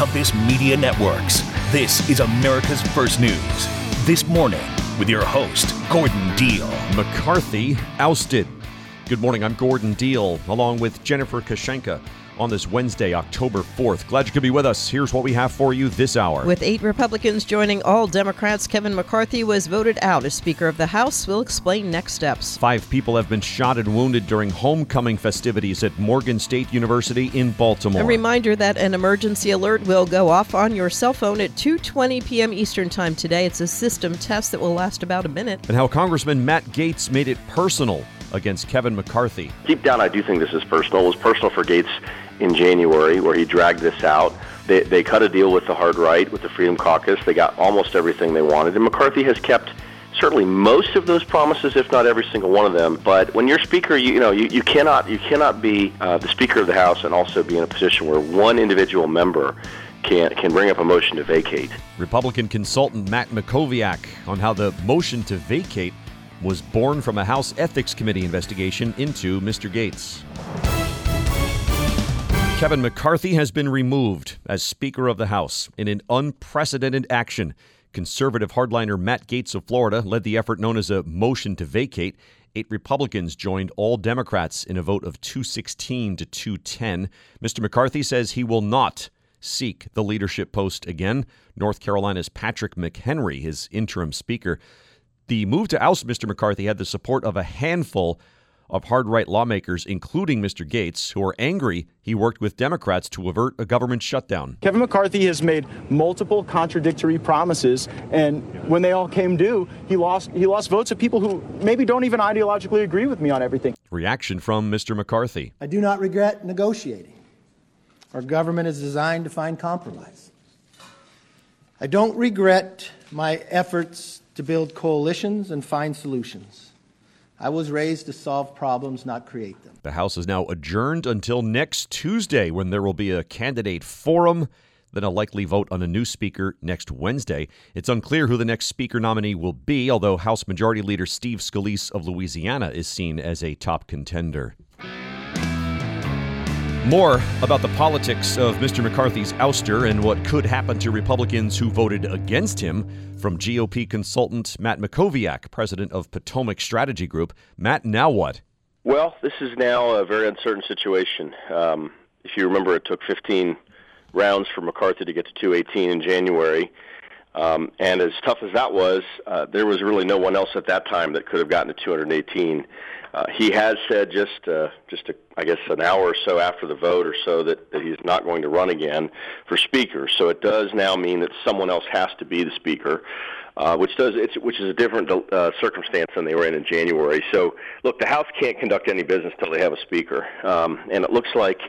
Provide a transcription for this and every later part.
Compass Media Networks. This is America's First News. This morning, with your host, Gordon Deal. McCarthy ousted. Good morning, I'm Gordon Deal, along with Jennifer Kushinka on this Wednesday, October 4th. Glad you could be with us. Here's what we have for you this hour. With eight Republicans joining all Democrats, Kevin McCarthy was voted out as Speaker of the House. We'll explain next steps. Five people have been shot and wounded during homecoming festivities at Morgan State University in Baltimore. A reminder that an emergency alert will go off on your cell phone at 2:20 p.m. Eastern Time today. It's a system test that will last about a minute. And how Congressman Matt Gaetz made it personal against Kevin McCarthy. Deep down, I do think this is personal. It was personal for Gaetz in January, where he dragged this out. They, they cut a deal with the hard right, with the Freedom Caucus. They got almost everything they wanted. And McCarthy has kept certainly most of those promises, if not every single one of them. But when you're Speaker, you, you know you, you cannot you cannot be uh, the Speaker of the House and also be in a position where one individual member can can bring up a motion to vacate. Republican consultant Matt Mackowiak on how the motion to vacate was born from a House Ethics Committee investigation into Mr. Gaetz. Kevin McCarthy has been removed as Speaker of the House in an unprecedented action. Conservative hardliner Matt Gaetz of Florida led the effort known as a motion to vacate. Eight Republicans joined all Democrats in a vote of 216 to 210. Mr. McCarthy says he will not seek the leadership post again. North Carolina's Patrick McHenry, his interim speaker. The move to oust Mr. McCarthy had the support of a handful of hard right lawmakers, including Mr. Gaetz, who are angry he worked with Democrats to avert a government shutdown. Kevin McCarthy has made multiple contradictory promises, and when they all came due, he lost he lost votes of people who maybe don't even ideologically agree with me on everything. Reaction from Mr. McCarthy. I do not regret negotiating. Our government is designed to find compromise. I don't regret my efforts to build coalitions and find solutions. I was raised to solve problems, not create them. The House is now adjourned until next Tuesday when there will be a candidate forum, then a likely vote on a new speaker next Wednesday. It's unclear who the next speaker nominee will be, although House Majority Leader Steve Scalise of Louisiana is seen as a top contender. More about the politics of Mr. McCarthy's ouster and what could happen to Republicans who voted against him from GOP consultant Matt Mackowiak, president of Potomac Strategy Group. Matt, now what? Well, this is now a very uncertain situation. Um, if you remember, it took 15 rounds for McCarthy to get to 218 in January. Um, and as tough as that was, uh, there was really no one else at that time that could have gotten to 218. Uh, he has said just uh, just a, I guess an hour or so after the vote or so that, that he's not going to run again for speaker. So it does now mean that someone else has to be the speaker. Uh, which does it's which is a different uh, circumstance than they were in in January. So look, the House can't conduct any business till they have a speaker, um, and it looks like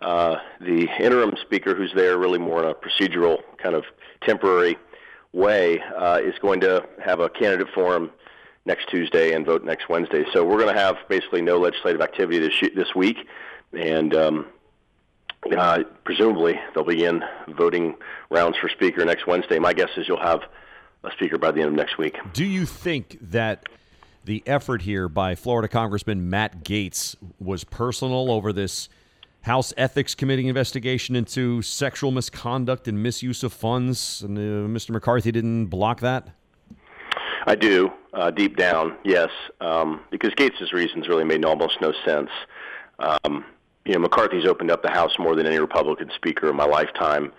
uh, the interim speaker, who's there really more in a procedural kind of temporary way, uh, is going to have a candidate forum next Tuesday and vote next Wednesday. So we're going to have basically no legislative activity this this week, and um, uh, presumably they'll begin voting rounds for speaker next Wednesday. My guess is you'll have a speaker by the end of next week. Do you think that? The effort here by Florida Congressman Matt Gaetz was personal over this House Ethics Committee investigation into sexual misconduct and misuse of funds, and uh, Mr. McCarthy didn't block that. I do, uh, deep down, yes, um, because Gaetz's reasons really made almost no sense. Um, you know, McCarthy's opened up the House more than any Republican speaker in my lifetime,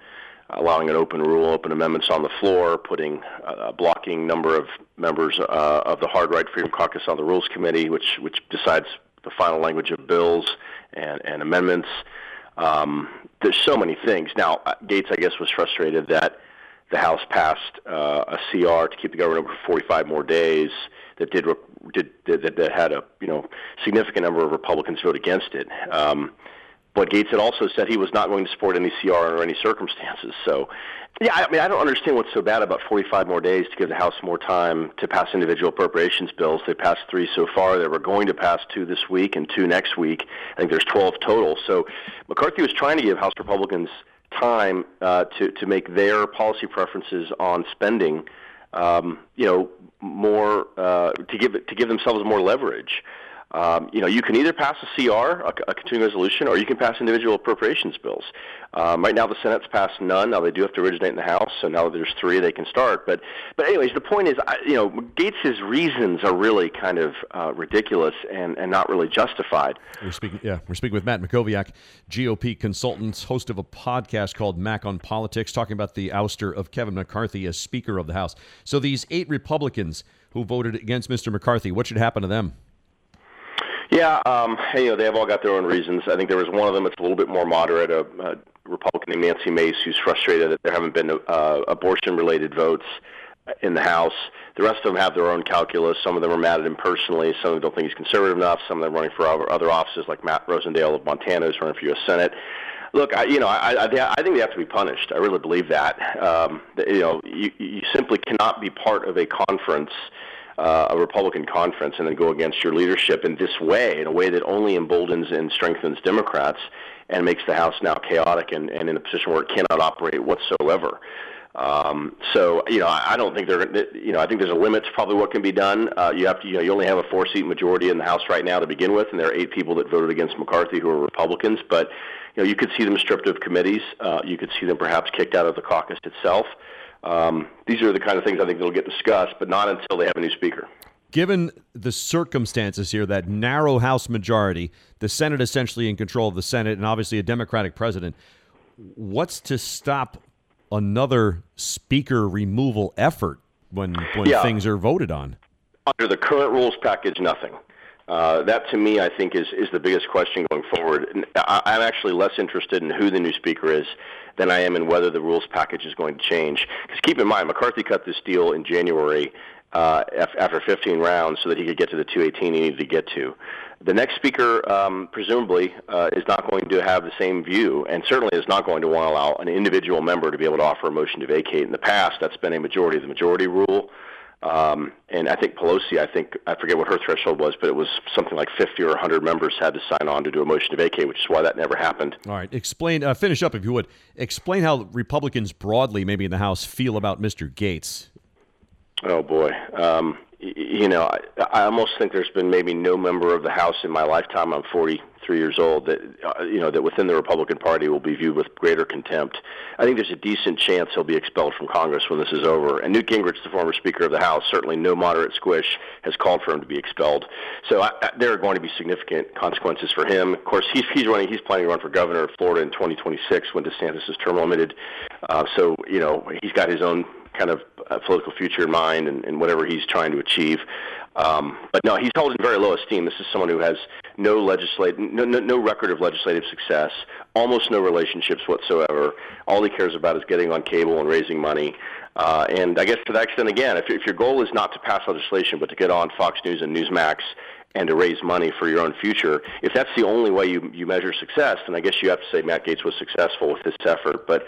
allowing an open rule, open amendments on the floor, putting a blocking number of members uh, of the Hard Right Freedom Caucus on the Rules Committee, which which decides the final language of bills and, and amendments. Um, there's so many things. Now, uh, Gaetz, I guess, was frustrated that the House passed uh, a CR to keep the government open for 45 more days that did, did, that, that had a you know significant number of Republicans vote against it. Um, but Gaetz had also said he was not going to support any CR under any circumstances. So, yeah, I mean, I don't understand what's so bad about 45 more days to give the House more time to pass individual appropriations bills. They passed three so far. They were going to pass two this week and two next week. I think there's 12 total. So McCarthy was trying to give House Republicans time uh, to to make their policy preferences on spending, um, you know, more uh, to give to give themselves more leverage. Um, you know, you can either pass a CR, a, a continuing resolution, or you can pass individual appropriations bills. Um, right now, the Senate's passed none. Now they do have to originate in the House, so now that there's three, they can start. But, but anyways, the point is, you know, Gaetz's reasons are really kind of uh, ridiculous and, and not really justified. We're speaking, yeah, we're speaking with Matt Mackowiak, GOP consultant, host of a podcast called Mack on Politics, talking about the ouster of Kevin McCarthy as Speaker of the House. So these eight Republicans who voted against Mr. McCarthy, what should happen to them? Yeah, um, you know, they have all got their own reasons. I think there was one of them that's a little bit more moderate, a, a Republican named Nancy Mace, who's frustrated that there haven't been uh, abortion-related votes in the House. The rest of them have their own calculus. Some of them are mad at him personally. Some of them don't think he's conservative enough. Some of them running for other offices, like Matt Rosendale of Montana, who's running for U.S. Senate. Look, I, you know, I, I, I think they have to be punished. I really believe that. Um, you know, you, you simply cannot be part of a conference uh, a Republican conference and then go against your leadership in this way, in a way that only emboldens and strengthens Democrats and makes the House now chaotic and, and in a position where it cannot operate whatsoever. Um, so you know, I, don't think they're. You know, I think there's a limit to probably what can be done. Uh, you have to. You know, you only have a four-seat majority in the House right now to begin with, and there are eight people that voted against McCarthy who are Republicans. But you know, you could see them stripped of committees. Uh, you could see them perhaps kicked out of the caucus itself. Um, these are the kind of things I think that'll get discussed, but not until they have a new speaker. Given the circumstances here, that narrow House majority, the Senate essentially in control of the Senate, and obviously a Democratic president, what's to stop another speaker removal effort when when yeah. things are voted on? Under the current rules package, nothing. Uh, that to me, I think, is, is the biggest question going forward. I, I'm actually less interested in who the new speaker is than I am in whether the rules package is going to change. Because keep in mind, McCarthy cut this deal in January uh, after 15 rounds so that he could get to the 218 he needed to get to. The next speaker, um, presumably, uh, is not going to have the same view, and certainly is not going to want to allow an individual member to be able to offer a motion to vacate. In the past, that's been a majority of the majority rule. Um, and I think Pelosi, I think I forget what her threshold was, but it was something like 50 or 100 members had to sign on to do a motion to vacate, which is why that never happened. All right, explain, uh, finish up if you would. Explain how Republicans broadly, maybe in the House, feel about Mr. Gaetz. Oh boy, um, you know, I, I almost think there's been maybe no member of the House in my lifetime. I'm 40 three years old that uh, you know that within the Republican Party will be viewed with greater contempt. I think there's a decent chance he'll be expelled from Congress when this is over. And Newt Gingrich, the former Speaker of the House, certainly no moderate squish, has called for him to be expelled. So I, I, there are going to be significant consequences for him. Of course, he's he's running. He's planning to run for governor of Florida in 2026 when DeSantis is term limited. Uh, so you know he's got his own kind of uh, political future in mind and, and whatever he's trying to achieve. Um, but no, he's held in very low esteem. This is someone who has no legislative, no, no, no record of legislative success, almost no relationships whatsoever. All he cares about is getting on cable and raising money. Uh, and I guess to that extent, again, if, if your goal is not to pass legislation, but to get on Fox News and Newsmax and to raise money for your own future, if that's the only way you, you measure success, then I guess you have to say Matt Gaetz was successful with this effort. But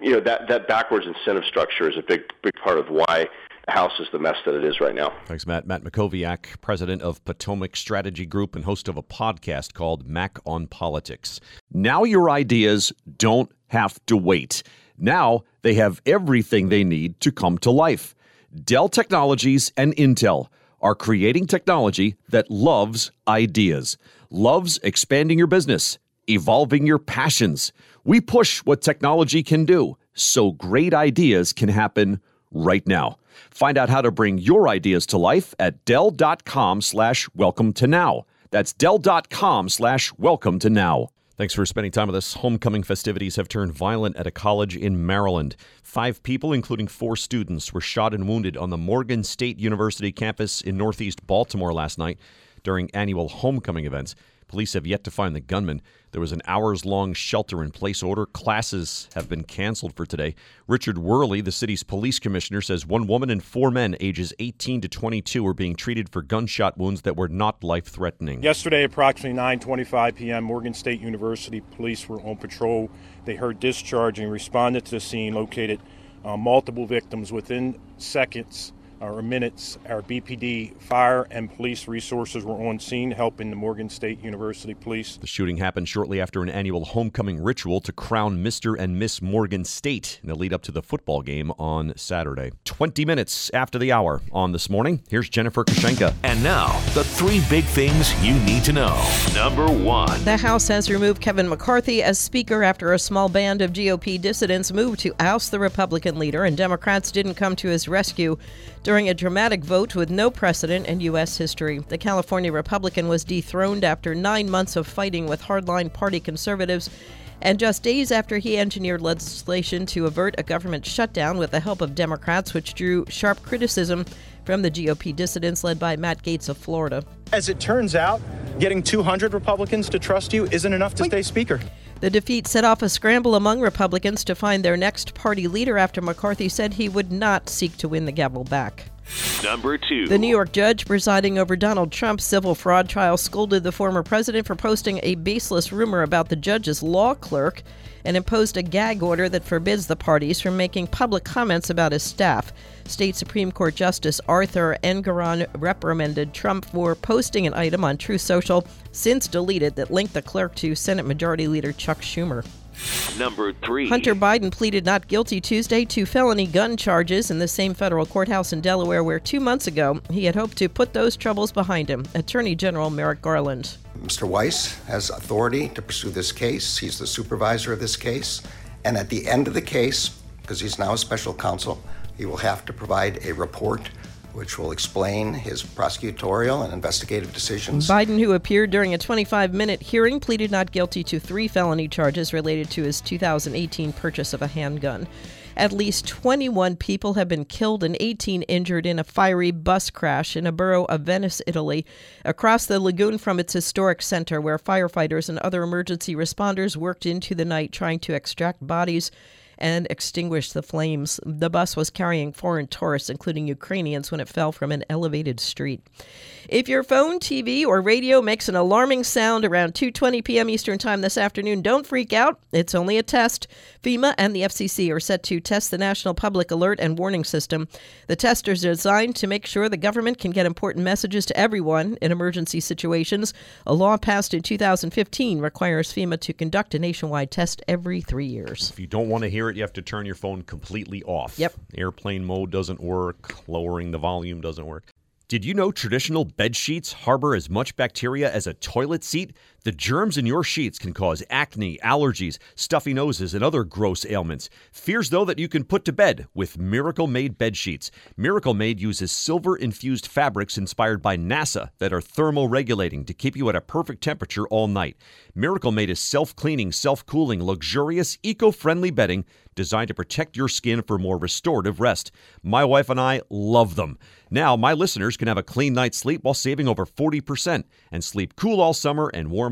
you know that that backwards incentive structure is a big big part of why House is the mess that it is right now. Thanks, Matt. Matt Mackowiak, president of Potomac Strategy Group and host of a podcast called Mack on Politics. Now your ideas don't have to wait. Now they have everything they need to come to life. Dell Technologies and Intel are creating technology that loves ideas, loves expanding your business, evolving your passions. We push what technology can do so great ideas can happen right now. Find out how to bring your ideas to life at Dell.com slash welcome to now. That's Dell.com slash welcome to now. Thanks for spending time with us. Homecoming festivities have turned violent at a college in Maryland. Five people, including four students, were shot and wounded on the Morgan State University campus in northeast Baltimore last night during annual homecoming events. Police have yet to find the gunman. There was an hours long shelter in place order. Classes have been canceled for today. Richard Worley, the city's police commissioner, says one woman and four men ages 18 to 22 are being treated for gunshot wounds that were not life threatening. Yesterday, approximately 9:25 p.m., Morgan State University police were on patrol. They heard discharge and responded to the scene, located uh, multiple victims within seconds or minutes, our BPD fire and police resources were on scene helping the Morgan State University Police. The shooting happened shortly after an annual homecoming ritual to crown Mr. and Miss Morgan State in the lead up to the football game on Saturday. 20 minutes after the hour on this morning, here's Jennifer Kushinka. And now, the three big things you need to know. Number one The House has removed Kevin McCarthy as Speaker after a small band of GOP dissidents moved to oust the Republican leader, and Democrats didn't come to his rescue during a dramatic vote with no precedent in U.S. history. The California Republican was dethroned after nine months of fighting with hardline party conservatives. And just days after he engineered legislation to avert a government shutdown with the help of Democrats, which drew sharp criticism from the GOP dissidents led by Matt Gaetz of Florida. As it turns out, getting 200 Republicans to trust you isn't enough to stay Speaker. The defeat set off a scramble among Republicans to find their next party leader after McCarthy said he would not seek to win the gavel back. Number two. The New York judge presiding over Donald Trump's civil fraud trial scolded the former president for posting a baseless rumor about the judge's law clerk and imposed a gag order that forbids the parties from making public comments about his staff. State Supreme Court Justice Arthur Engoron reprimanded Trump for posting an item on Truth Social, since deleted, that linked the clerk to Senate Majority Leader Chuck Schumer. Number three. Hunter Biden pleaded not guilty Tuesday to felony gun charges in the same federal courthouse in Delaware where two months ago he had hoped to put those troubles behind him. Attorney General Merrick Garland. Mr. Weiss has authority to pursue this case. He's the supervisor of this case. And at the end of the case, because he's now a special counsel, he will have to provide a report which will explain his prosecutorial and investigative decisions. Biden, who appeared during a 25 minute hearing, pleaded not guilty to three felony charges related to his 2018 purchase of a handgun. At least 21 people have been killed and 18 injured in a fiery bus crash in a borough of Venice, Italy, across the lagoon from its historic center, where firefighters and other emergency responders worked into the night trying to extract bodies and extinguish the flames. The bus was carrying foreign tourists, including Ukrainians, when it fell from an elevated street. If your phone, TV, or radio makes an alarming sound around 2:20 p.m. Eastern Time this afternoon, don't freak out. It's only a test. FEMA and the FCC are set to test the National Public Alert and Warning System. The test is designed to make sure the government can get important messages to everyone in emergency situations. A law passed in 2015 requires FEMA to conduct a nationwide test every 3 years. If you don't want to hear it, you have to turn your phone completely off. Yep. Airplane mode doesn't work, lowering the volume doesn't work. Did you know traditional bed sheets harbor as much bacteria as a toilet seat? The germs in your sheets can cause acne, allergies, stuffy noses, and other gross ailments. Fears, though, that you can put to bed with Miracle Made bed sheets. Miracle Made uses silver infused fabrics inspired by NASA that are thermoregulating to keep you at a perfect temperature all night. Miracle Made is self cleaning, self cooling, luxurious, eco friendly bedding designed to protect your skin for more restorative rest. My wife and I love them. Now, my listeners can have a clean night's sleep while saving over 40% and sleep cool all summer and warm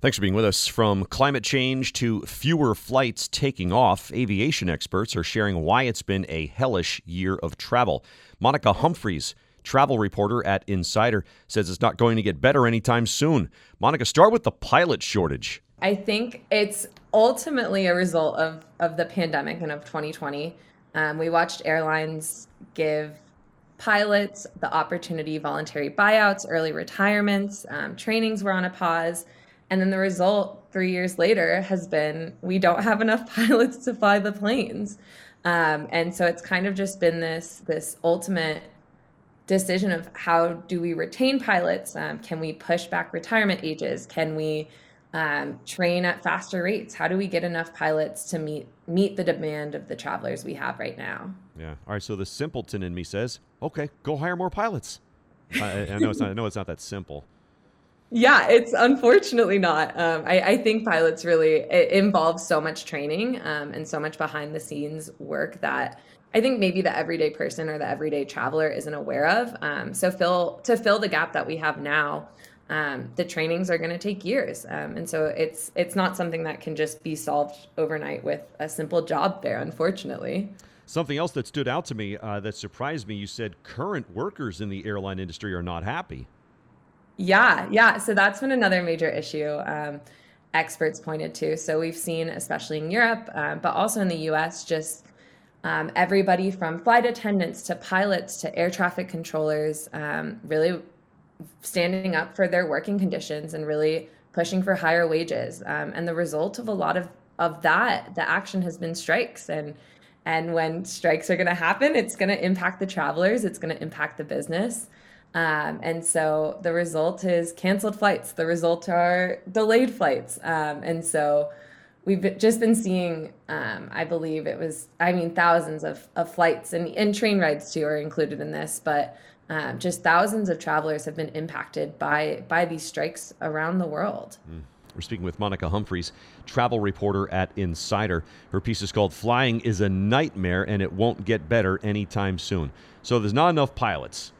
Thanks for being with us. From climate change to fewer flights taking off, aviation experts are sharing why it's been a hellish year of travel. Monica Humphries, travel reporter at Insider, says it's not going to get better anytime soon. Monica, start with the pilot shortage. I think it's ultimately a result of, of the pandemic and of 2020. Um, we watched airlines give pilots the opportunity, voluntary buyouts, early retirements, um, trainings were on a pause. And then the result three years later has been we don't have enough pilots to fly the planes. Um, and so it's kind of just been this this ultimate decision of how do we retain pilots? Um, can we push back retirement ages? Can we um, train at faster rates? How do we get enough pilots to meet meet the demand of the travelers we have right now? Yeah. All right. So the simpleton in me says, okay, go hire more pilots. I, I know it's not. I know it's not that simple. Yeah, it's unfortunately not. Um, I, I, think pilots really it involves so much training um, and so much behind the scenes work that I think maybe the everyday person or the everyday traveler isn't aware of. Um, so fill to fill the gap that we have now, um, the trainings are going to take years, um, and so it's it's not something that can just be solved overnight with a simple job fair, unfortunately. Something else that stood out to me uh, that surprised me. You said current workers in the airline industry are not happy. Yeah, yeah. So that's been another major issue. Um, experts pointed to. So we've seen, especially in Europe, um, but also in the U.S., just um, everybody from flight attendants to pilots to air traffic controllers um, really standing up for their working conditions and really pushing for higher wages. Um, and the result of a lot of of that, the action has been strikes. And and when strikes are going to happen, it's going to impact the travelers. It's going to impact the business. Um, and so the result is canceled flights. The result are delayed flights. Um, and so we've just been seeing, um, I believe it was, I mean, thousands of, of flights and, and train rides too are included in this, but um, just thousands of travelers have been impacted by by these strikes around the world. Mm. We're speaking with Monica Humphries, travel reporter at Insider. Her piece is called Flying is a Nightmare and It Won't Get Better Anytime Soon. So there's not enough pilots.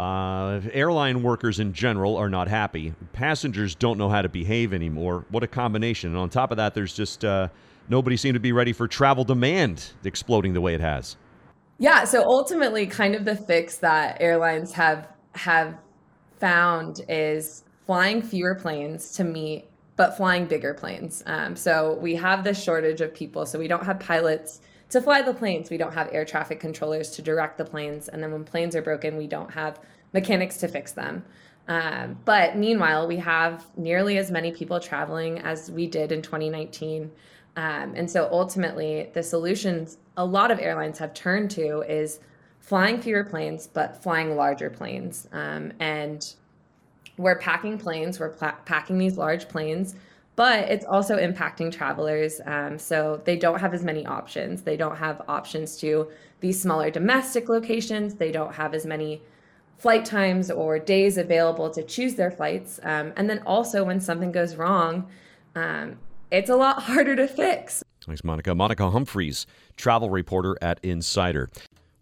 Uh, airline workers in general are not happy. Passengers don't know how to behave anymore. What a combination. And on top of that, there's just uh, nobody seemed to be ready for travel demand exploding the way it has. Yeah. So ultimately, kind of the fix that airlines have have found is flying fewer planes to meet, but flying bigger planes. Um, so we have this shortage of people. So we don't have pilots to fly the planes, we don't have air traffic controllers to direct the planes. And then when planes are broken, we don't have mechanics to fix them. Um, but meanwhile, we have nearly as many people traveling as we did in 2019. Um, and so ultimately, the solutions a lot of airlines have turned to is flying fewer planes, but flying larger planes. Um, and we're packing planes, we're packing these large planes but it's also impacting travelers. Um, so they don't have as many options. They don't have options to these smaller domestic locations. They don't have as many flight times or days available to choose their flights. Um, and then also, when something goes wrong, um, it's a lot harder to fix. Thanks, Monica. Monica Humphries, travel reporter at Insider.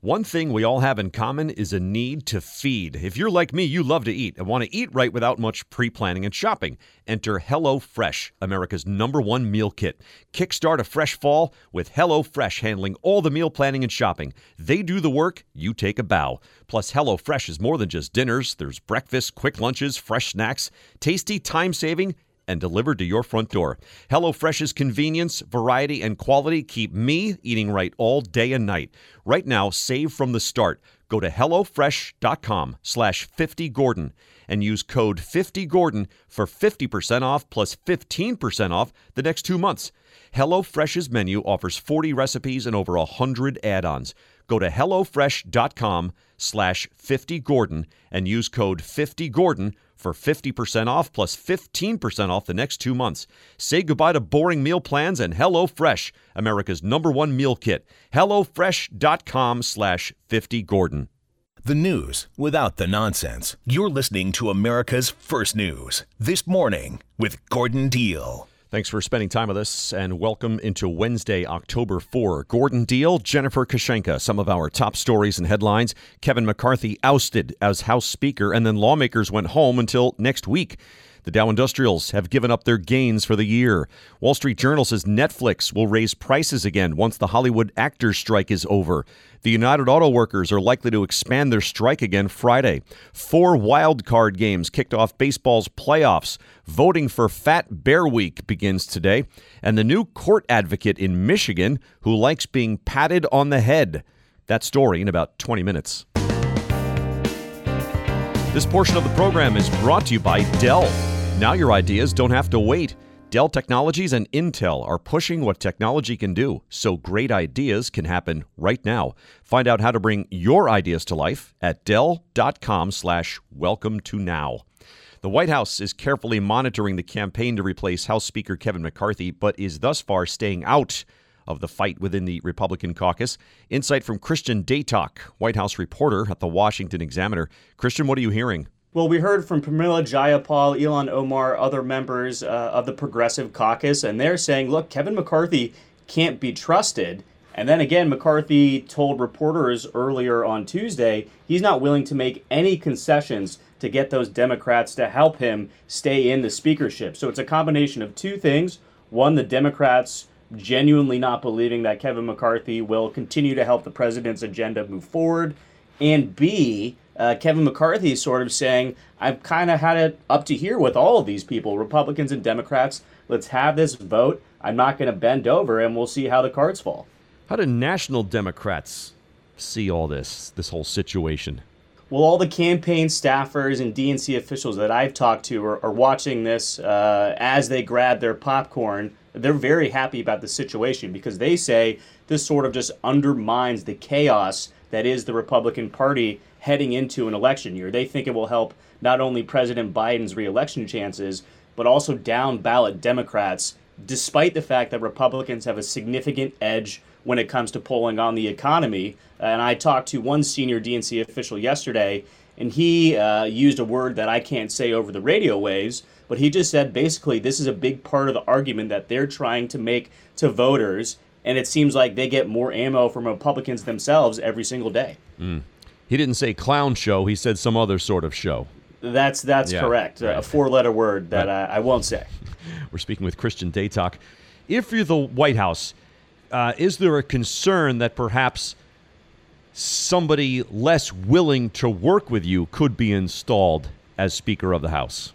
One thing we all have in common is a need to feed. If you're like me, you love to eat and want to eat right without much pre planning and shopping. Enter HelloFresh, America's number one meal kit. Kickstart a fresh fall with HelloFresh handling all the meal planning and shopping. They do the work, you take a bow. Plus, HelloFresh is more than just dinners, there's breakfast, quick lunches, fresh snacks, tasty, time saving, and delivered to your front door. HelloFresh's convenience, variety, and quality keep me eating right all day and night. Right now, save from the start. Go to HelloFresh.com slash 50Gordon and use code 50Gordon for 50% off plus 15% off the next two months. HelloFresh's menu offers 40 recipes and over 100 add-ons. Go to HelloFresh.com slash 50Gordon and use code 50Gordon for 50% off plus 15% off the next two months. Say goodbye to boring meal plans and Hello Fresh, America's number one meal kit. HelloFresh.com slash 50Gordon. The news without the nonsense. You're listening to America's First News. This morning with Gordon Deal. Thanks for spending time with us and welcome into Wednesday, October 4. Gordon Deal, Jennifer Kushinka, some of our top stories and headlines. Kevin McCarthy ousted as House Speaker, and then lawmakers went home until next week. The Dow Industrials have given up their gains for the year. Wall Street Journal says Netflix will raise prices again once the Hollywood actors strike is over. The United Auto Workers are likely to expand their strike again Friday. Four wild card games kicked off baseball's playoffs. Voting for Fat Bear Week begins today. And the new court advocate in Michigan who likes being patted on the head. That story in about 20 minutes. This portion of the program is brought to you by Dell. Now your ideas don't have to wait. Dell Technologies and Intel are pushing what technology can do so great ideas can happen right now. Find out how to bring your ideas to life at dell.com slash welcome to now. The White House is carefully monitoring the campaign to replace House Speaker Kevin McCarthy, but is thus far staying out of the fight within the Republican caucus. Insight from Christian Datoc, White House reporter at the Washington Examiner. Christian, what are you hearing? Well, we heard from Pramila Jayapal, Ilhan Omar, other members uh, of the Progressive Caucus, and they're saying, look, Kevin McCarthy can't be trusted. And then again, McCarthy told reporters earlier on Tuesday he's not willing to make any concessions to get those Democrats to help him stay in the speakership. So it's a combination of two things. One, the Democrats genuinely not believing that Kevin McCarthy will continue to help the president's agenda move forward. And B, uh, Kevin McCarthy is sort of saying, I've kind of had it up to here with all of these people, Republicans and Democrats. Let's have this vote. I'm not going to bend over, and we'll see how the cards fall. How do national Democrats see all this, this whole situation? Well, all the campaign staffers and DNC officials that I've talked to are, are watching this uh, as they grab their popcorn. They're very happy about the situation because they say this sort of just undermines the chaos that is the Republican Party heading into an election year. They think it will help not only President Biden's reelection chances, but also down ballot Democrats, despite the fact that Republicans have a significant edge when it comes to polling on the economy. And I talked to one senior DNC official yesterday, and he uh, used a word that I can't say over the radio waves, but he just said basically this is a big part of the argument that they're trying to make to voters. And it seems like they get more ammo from Republicans themselves every single day. Mm. He didn't say clown show. He said some other sort of show. That's that's yeah, correct. Right. A four-letter word that right. I, I, won't say. We're speaking with Christian Datoc. If you're the White House, uh, is there a concern that perhaps somebody less willing to work with you could be installed as Speaker of the House?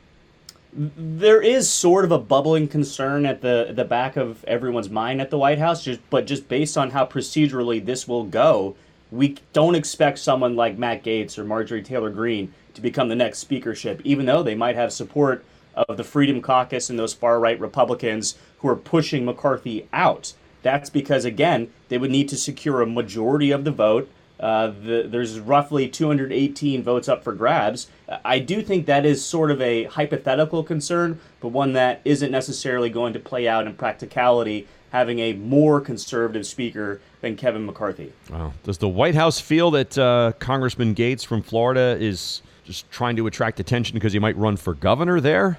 There is sort of a bubbling concern at the the back of everyone's mind at the White House, just but just based on how procedurally this will go, we don't expect someone like Matt Gaetz or Marjorie Taylor Greene to become the next speakership, even though they might have support of the Freedom Caucus and those far right Republicans who are pushing McCarthy out. That's because, again, they would need to secure a majority of the vote. Uh, the, there's roughly 218 votes up for grabs. I do think that is sort of a hypothetical concern, but one that isn't necessarily going to play out in practicality, having a more conservative speaker than Kevin McCarthy. Wow. Does the White House feel that uh, Congressman Gaetz from Florida is just trying to attract attention because he might run for governor there?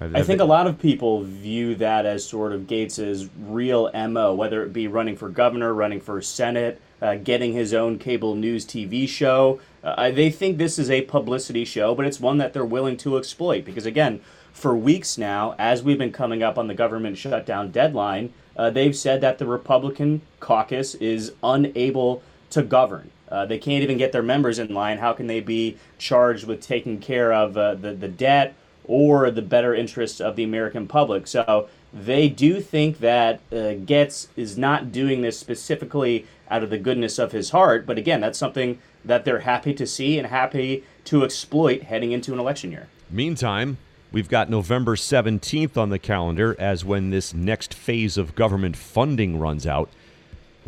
I think a lot of people view that as sort of Gaetz's real MO, whether it be running for governor, running for Senate, uh, getting his own cable news TV show. Uh, they think this is a publicity show, but it's one that they're willing to exploit because, again, for weeks now, as we've been coming up on the government shutdown deadline, uh, they've said that the Republican caucus is unable to govern. Uh, they can't even get their members in line. How can they be charged with taking care of uh, the, the debt or the better interests of the American public? So they do think that uh, Gaetz is not doing this specifically out of the goodness of his heart. But again, that's something that they're happy to see and happy to exploit heading into an election year. Meantime, we've got November 17th on the calendar as when this next phase of government funding runs out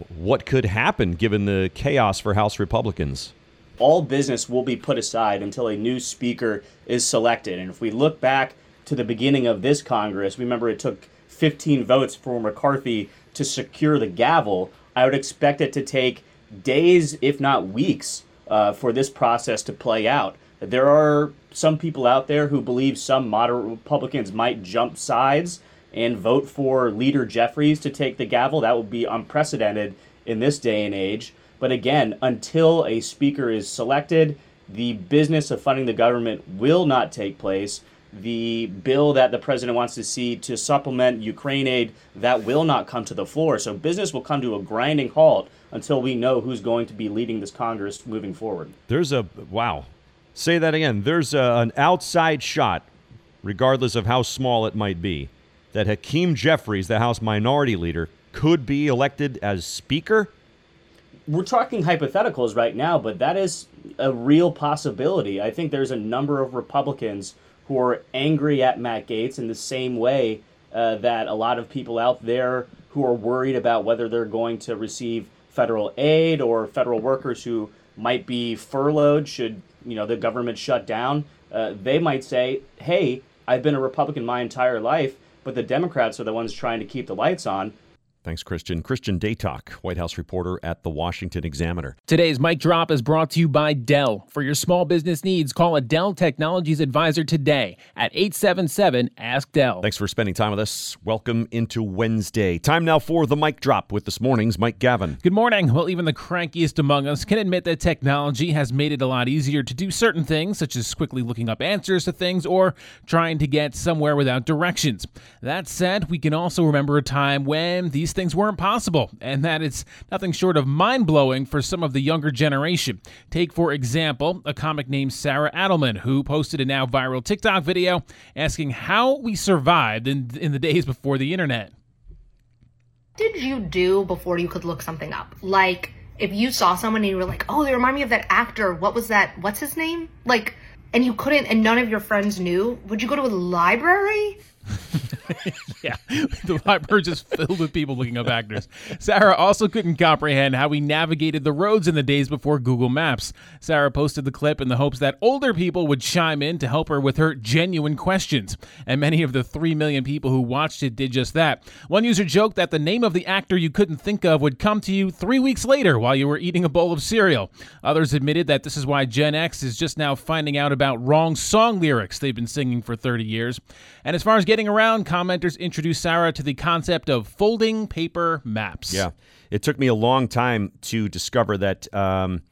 what could happen given the chaos for House Republicans? All business will be put aside until a new speaker is selected. And if we look back to the beginning of this Congress, remember it took 15 votes for McCarthy to secure the gavel. I would expect it to take days, if not weeks, uh, for this process to play out. There are some people out there who believe some moderate Republicans might jump sides and vote for Leader Jeffries to take the gavel. That would be unprecedented in this day and age. But again, until a speaker is selected, the business of funding the government will not take place. The bill that the president wants to see to supplement Ukraine aid that will not come to the floor. So business will come to a grinding halt until we know who's going to be leading this Congress moving forward. There's a wow. Say that again. There's a, an outside shot, regardless of how small it might be, that Hakeem Jeffries, the House Minority Leader, could be elected as Speaker? We're talking hypotheticals right now, but that is a real possibility. I think there's a number of Republicans who are angry at Matt Gaetz in the same way uh, that a lot of people out there who are worried about whether they're going to receive federal aid or federal workers who might be furloughed should you know the government shut down. Uh, they might say, "Hey, I've been a Republican my entire life." but the Democrats are the ones trying to keep the lights on. Thanks, Christian. Christian Datoc, White House reporter at the Washington Examiner. Today's mic drop is brought to you by Dell. For your small business needs, call a Dell Technologies advisor today at 877 Ask Dell. Thanks for spending time with us. Welcome into Wednesday. Time now for the mic drop with this morning's Mike Gavin. Good morning. Well, even the crankiest among us can admit that technology has made it a lot easier to do certain things, such as quickly looking up answers to things or trying to get somewhere without directions. That said, we can also remember a time when these things weren't possible, and that it's nothing short of mind blowing for some of the younger generation. Take, for example, a comic named Sarah Adelman, who posted a now viral TikTok video asking how we survived in, in the days before the internet. Did you do before you could look something up? Like, if you saw someone and you were like, oh, they remind me of that actor, what was that? What's his name? Like, and you couldn't, and none of your friends knew, would you go to a library? yeah, the library just filled with people looking up actors. Sarah also couldn't comprehend how we navigated the roads in the days before Google Maps. Sarah posted the clip in the hopes that older people would chime in to help her with her genuine questions. And many of the 3 million people who watched it did just that. One user joked that the name of the actor you couldn't think of would come to you three weeks later while you were eating a bowl of cereal. Others admitted that this is why Gen X is just now finding out about wrong song lyrics they've been singing for 30 years. And as far as getting around, commenters introduced Sarah to the concept of folding paper maps. Yeah. It took me a long time to discover that. Um,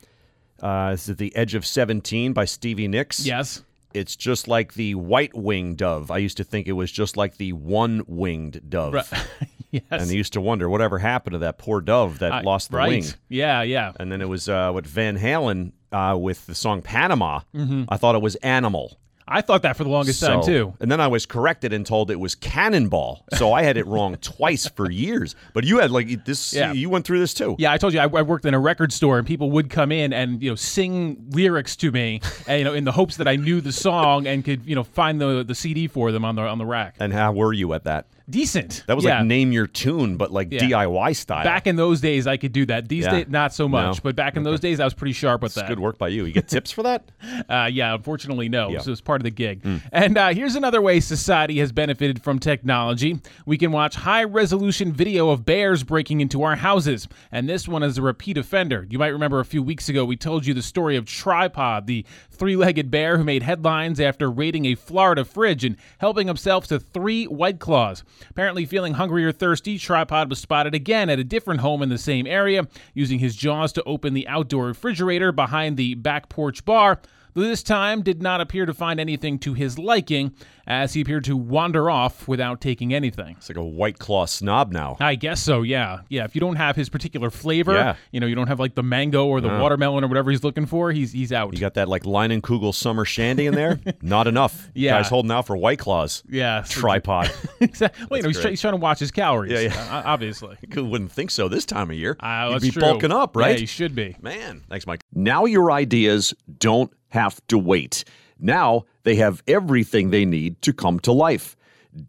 uh, is it The Edge of 17 by Stevie Nicks? Yes. It's just like the white winged dove. I used to think it was just like the one winged dove. Right. yes. And I used to wonder whatever happened to that poor dove that Uh, lost the right. wing. Yeah, yeah. And then it was uh, what Van Halen uh, with the song Panama. Mhm. I thought it was Animal. I thought that for the longest time, too. And then I was corrected and told it was Cannonball. So I had it wrong twice for years. But you had like this. Yeah. You went through this too. Yeah, I told you I, I worked in a record store, and people would come in and you know sing lyrics to me, and, you know, in the hopes that I knew the song and could you know find the the CD for them on the on the rack. And how were you at that? Decent. That was yeah. like name your tune, but like Yeah. DIY style. Back in those days, I could do that. These Yeah. days, not so much. No. But back in those days, I was pretty sharp with It's that. good work by you. You get tips for that? Uh, yeah, unfortunately, no. Yeah. So it's part of the gig. Mm. And uh, here's another way society has benefited from technology. We can watch high resolution video of bears breaking into our houses. And this one is a repeat offender. You might remember a few weeks ago, we told you the story of Tripod, the three legged bear who made headlines after raiding a Florida fridge and helping himself to three White Claws. Apparently, feeling hungry or thirsty, Tripod was spotted again at a different home in the same area, using his jaws to open the outdoor refrigerator behind the back porch bar this time did not appear to find anything to his liking, as he appeared to wander off without taking anything. It's like a white claw snob now. I guess so, yeah. Yeah, if you don't have his particular flavor, Yeah. you know, you don't have like the mango or the No. watermelon or whatever he's looking for, he's he's out. You got that like Leinenkugel summer shandy in there? Not enough. Yeah. Guys holding out for white claws. Yeah, Tripod. exactly. Well, you know, he's, try- he's trying to watch his calories. Yeah, yeah. uh, obviously. You wouldn't think so this time of year. Uh, You'd be true. bulking up, right? Yeah, you should be. Man, thanks, Mike. Now your ideas don't have to wait. Now they have everything they need to come to life.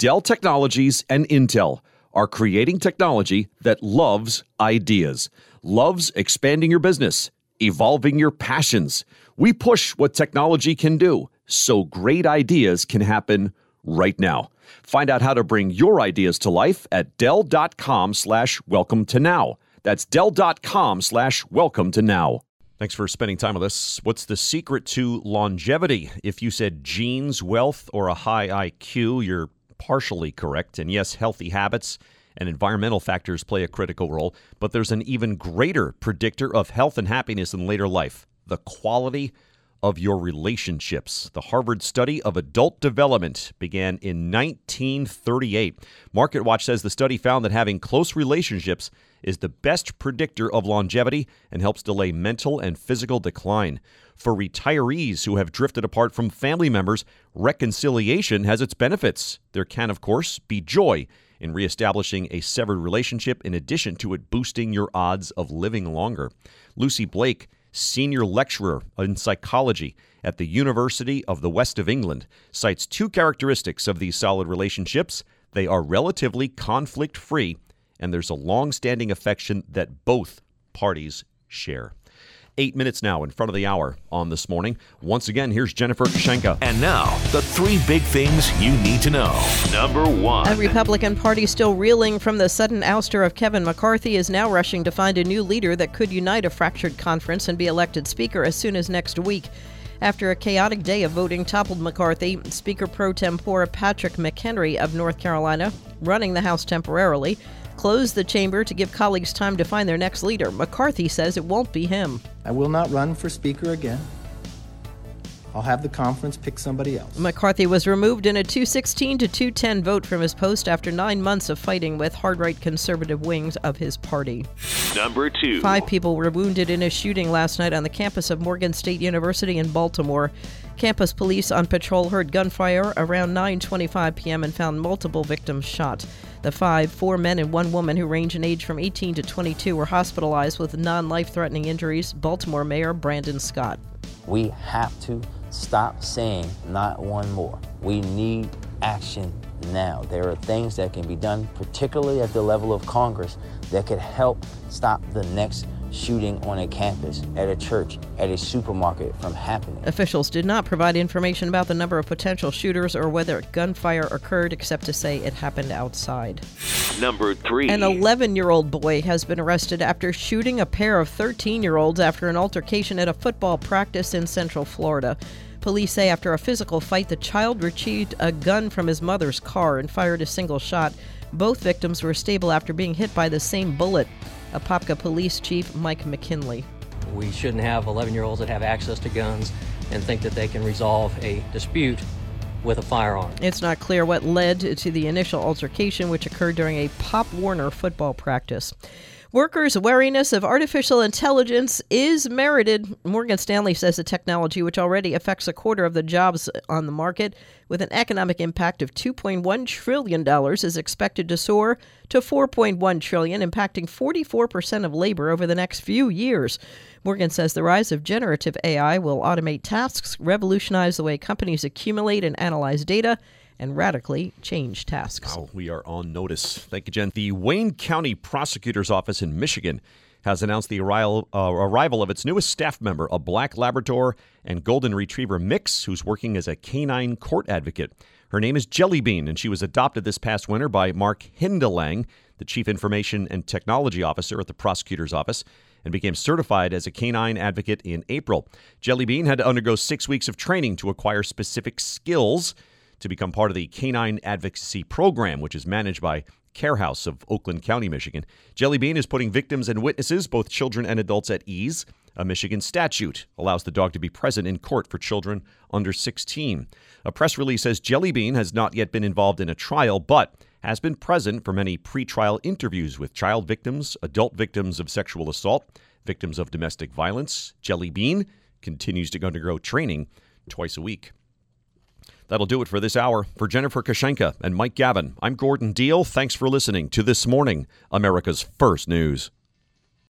Dell Technologies and Intel are creating technology that loves ideas, loves expanding your business, evolving your passions. We push what technology can do so great ideas can happen right now. Find out how to bring your ideas to life at Dell.com slash welcome to now. That's Dell.com slash welcome to now. Thanks for spending time with us. What's the secret to longevity? If you said genes, wealth, or a high IQ, you're partially correct. And yes, healthy habits and environmental factors play a critical role, but there's an even greater predictor of health and happiness in later life the quality of your relationships. The Harvard study of adult development began in 1938. MarketWatch says the study found that having close relationships is the best predictor of longevity and helps delay mental and physical decline. For retirees who have drifted apart from family members, reconciliation has its benefits. There can, of course, be joy in reestablishing a severed relationship in addition to it boosting your odds of living longer. Lucy Blake, senior lecturer in psychology at the University of the West of England, cites two characteristics of these solid relationships. They are relatively conflict free, and there's a long standing affection that both parties share. Eight minutes now in front of the hour on this morning. Once again, here's Jennifer Kushinka. And now, the three big things you need to know. Number one. A Republican Party still reeling from the sudden ouster of Kevin McCarthy is now rushing to find a new leader that could unite a fractured conference and be elected Speaker as soon as next week. After a chaotic day of voting toppled McCarthy, Speaker pro tempore Patrick McHenry of North Carolina, running the House temporarily, closed the chamber to give colleagues time to find their next leader. McCarthy says it won't be him. I will not run for Speaker again. I'll have the conference pick somebody else. McCarthy was removed in a 216 to 210 vote from his post after nine months of fighting with hard right conservative wings of his party. Number two. Five people were wounded in a shooting last night on the campus of Morgan State University in Baltimore. Campus police on patrol heard gunfire around 9:25 p.m. and found multiple victims shot. The five, four men and one woman who range in age from 18 to 22, were hospitalized with non-life-threatening injuries. Baltimore Mayor Brandon Scott. We have to stop saying not one more. We need action now. There are things that can be done, particularly at the level of Congress, that could help stop the next shooting on a campus, at a church, at a supermarket from happening. Officials did not provide information about the number of potential shooters or whether gunfire occurred, except to say it happened outside. Number three. An 11 year old boy has been arrested after shooting a pair of 13 year olds after an altercation at a football practice in Central Florida. Police say after a physical fight, the child retrieved a gun from his mother's car and fired a single shot. Both victims were stable after being hit by the same bullet. Apopka Police Chief Mike McKinley. We shouldn't have 11 year olds that have access to guns and think that they can resolve a dispute with a firearm. It's not clear what led to the initial altercation, which occurred during a Pop Warner football practice. Workers' wariness of artificial intelligence is merited. Morgan Stanley says the technology, which already affects a quarter of the jobs on the market, with an economic impact of $2.1 trillion, is expected to soar to 4.1 trillion, impacting 44% of labor over the next few years. Morgan says the rise of generative AI will automate tasks, revolutionize the way companies accumulate and analyze data, and radically change tasks. Wow, we are on notice. Thank you, Jen. The Wayne County Prosecutor's Office in Michigan has announced the arrival, uh, arrival of its newest staff member, a black Labrador and Golden Retriever mix, who's working as a canine court advocate. Her name is Jellybean, and she was adopted this past winter by Mark Hindelang, the Chief Information and Technology Officer at the Prosecutor's Office, and became certified as a canine advocate in April. Jellybean had to undergo six weeks of training to acquire specific skills to become part of the Canine Advocacy Program, which is managed by Care House of Oakland County, Michigan. Jelly Bean is putting victims and witnesses, both children and adults, at ease. A Michigan statute allows the dog to be present in court for children under 16. A press release says Jelly Bean has not yet been involved in a trial, but has been present for many pretrial interviews with child victims, adult victims of sexual assault, victims of domestic violence. Jelly Bean continues to undergo training twice a week. That'll do it for this hour. For Jennifer Kushinka and Mike Gavin, I'm Gordon Deal. Thanks for listening to This Morning, America's First News.